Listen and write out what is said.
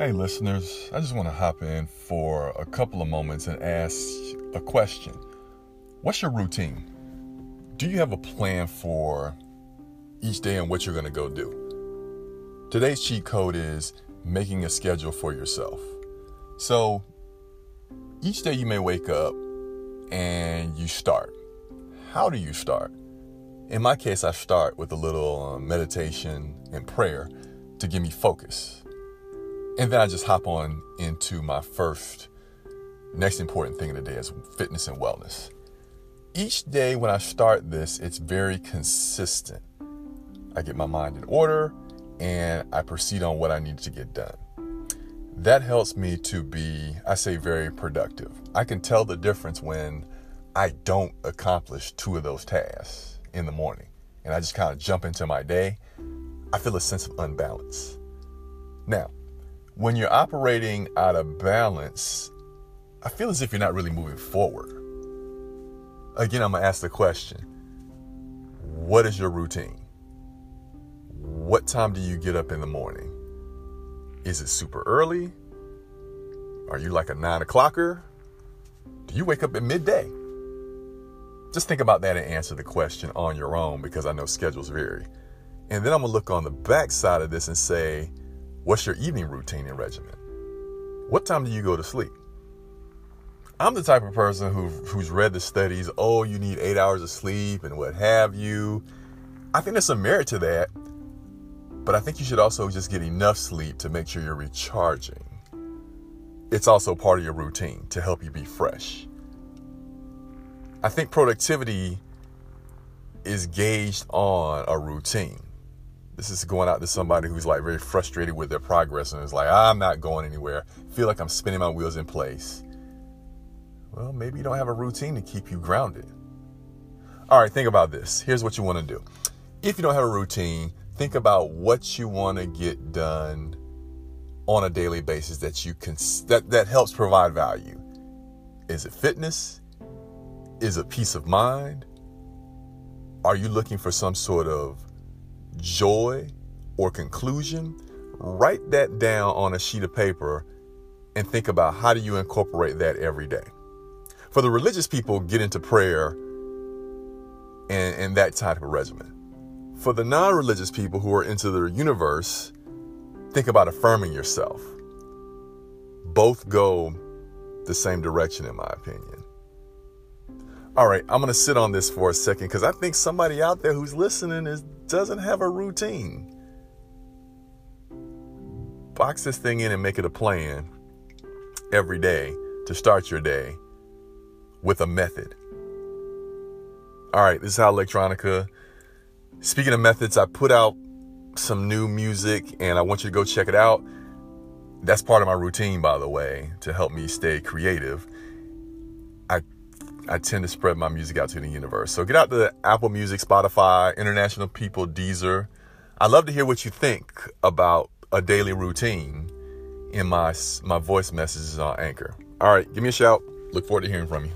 Hey, listeners, I just want to hop in for a couple of moments and ask a question. What's your routine? Do you have a plan for each day and what you're going to go do? Today's cheat code is making a schedule for yourself. So each day you may wake up and you start. How do you start? In my case, I start with a little um, meditation and prayer to give me focus. And then I just hop on into my first, next important thing of the day is fitness and wellness. Each day when I start this, it's very consistent. I get my mind in order and I proceed on what I need to get done. That helps me to be, I say, very productive. I can tell the difference when I don't accomplish two of those tasks in the morning and I just kind of jump into my day, I feel a sense of unbalance. Now, when you're operating out of balance, I feel as if you're not really moving forward. Again, I'm going to ask the question What is your routine? What time do you get up in the morning? Is it super early? Are you like a nine o'clocker? Do you wake up at midday? Just think about that and answer the question on your own because I know schedules vary. And then I'm gonna look on the back side of this and say, what's your evening routine and regimen? What time do you go to sleep? I'm the type of person who, who's read the studies, oh, you need eight hours of sleep and what have you. I think there's some merit to that, but I think you should also just get enough sleep to make sure you're recharging. It's also part of your routine to help you be fresh. I think productivity is gauged on a routine. This is going out to somebody who's like very frustrated with their progress and is like, I'm not going anywhere. Feel like I'm spinning my wheels in place. Well, maybe you don't have a routine to keep you grounded. All right, think about this. Here's what you want to do. If you don't have a routine, think about what you want to get done on a daily basis that you can that that helps provide value. Is it fitness? is it peace of mind? Are you looking for some sort of joy or conclusion? Write that down on a sheet of paper and think about how do you incorporate that every day. For the religious people, get into prayer and, and that type of regimen. For the non religious people who are into the universe, think about affirming yourself. Both go the same direction, in my opinion. All right, I'm going to sit on this for a second because I think somebody out there who's listening is doesn't have a routine. Box this thing in and make it a plan every day to start your day with a method. All right, this is Haalelectronica. Speaking of methods, I put out some new music and I want you to go check it out. That's part of my routine, by the way, to help me stay creative. I I tend to spread my music out to the universe. So get out to Apple Music, Spotify, International People, Deezer. I'd love to hear what you think about a daily routine in my my voice messages on Anchor. All right, give me a shout. Look forward to hearing from you.